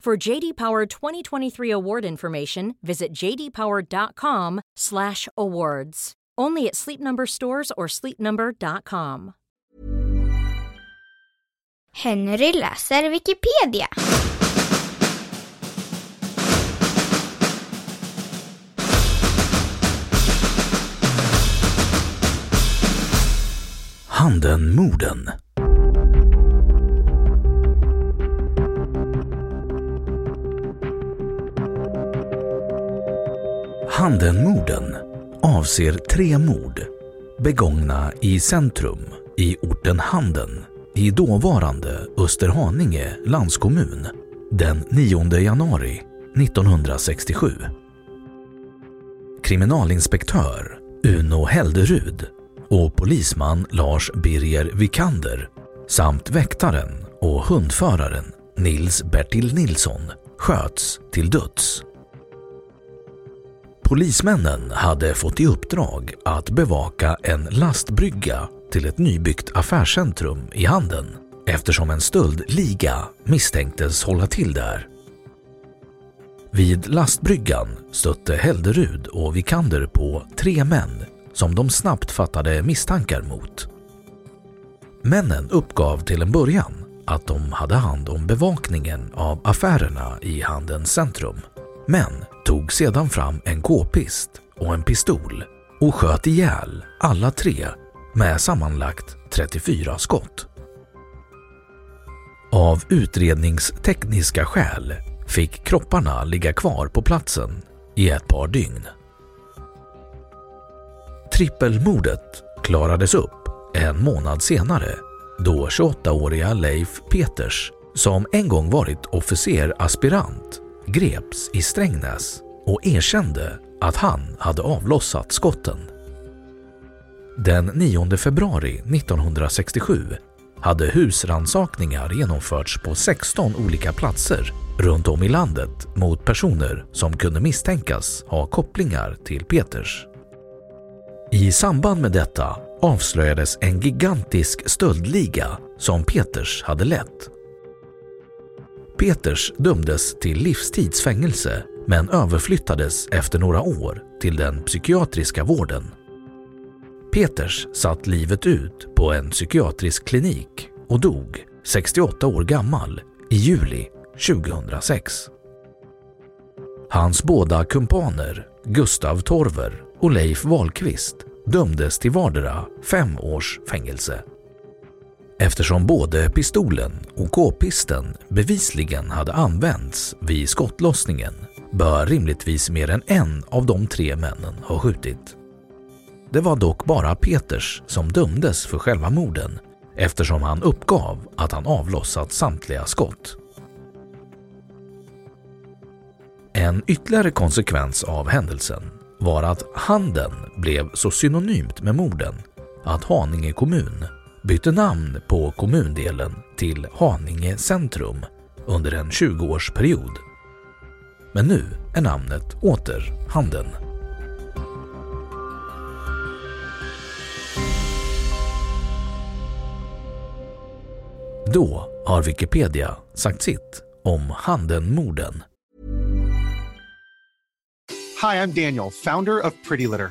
For JD Power 2023 award information, visit jdpower.com/awards. Only at Sleep Number stores or sleepnumber.com. Henry läser Wikipedia. Handenmorden Handenmorden avser tre mord begångna i centrum i orten Handen i dåvarande Österhaninge landskommun den 9 januari 1967. Kriminalinspektör Uno Helderud och polisman Lars Birger Vikander samt väktaren och hundföraren Nils Bertil Nilsson sköts till döds. Polismännen hade fått i uppdrag att bevaka en lastbrygga till ett nybyggt affärscentrum i Handen eftersom en stöldliga misstänktes hålla till där. Vid lastbryggan stötte Helderud och Vikander på tre män som de snabbt fattade misstankar mot. Männen uppgav till en början att de hade hand om bevakningen av affärerna i Handens centrum, men tog sedan fram en k-pist och en pistol och sköt ihjäl alla tre med sammanlagt 34 skott. Av utredningstekniska skäl fick kropparna ligga kvar på platsen i ett par dygn. Trippelmordet klarades upp en månad senare då 28-åriga Leif Peters, som en gång varit officeraspirant, greps i Strängnäs och erkände att han hade avlossat skotten. Den 9 februari 1967 hade husransakningar genomförts på 16 olika platser runt om i landet mot personer som kunde misstänkas ha kopplingar till Peters. I samband med detta avslöjades en gigantisk stöldliga som Peters hade lett. Peters dömdes till livstidsfängelse men överflyttades efter några år till den psykiatriska vården. Peters satt livet ut på en psykiatrisk klinik och dog 68 år gammal i juli 2006. Hans båda kumpaner, Gustav Torver och Leif Wahlqvist, dömdes till vardera fem års fängelse. Eftersom både pistolen och k-pisten bevisligen hade använts vid skottlossningen bör rimligtvis mer än en av de tre männen ha skjutit. Det var dock bara Peters som dömdes för själva morden eftersom han uppgav att han avlossat samtliga skott. En ytterligare konsekvens av händelsen var att Handen blev så synonymt med morden att Haninge kommun bytte namn på kommundelen till Haninge centrum under en 20-årsperiod. Men nu är namnet åter Handen. Då har Wikipedia sagt sitt om Handenmorden. Hej, jag Daniel, founder of Pretty Litter.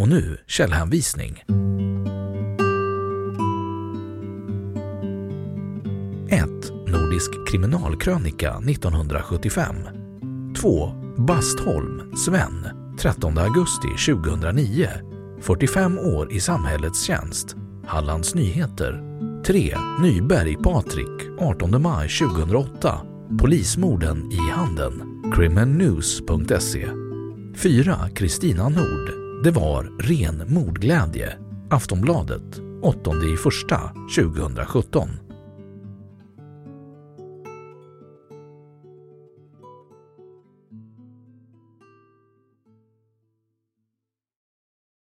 Och nu källhänvisning. 1. Nordisk kriminalkrönika 1975. 2. Bastholm, Sven, 13 augusti 2009. 45 år i samhällets tjänst. Hallands Nyheter. 3. Nyberg, Patrik, 18 maj 2008. Polismorden i Handen. criminalnews.se 4. Kristina Nord. Det var ren mordglädje. Aftonbladet. 8 i första 2017.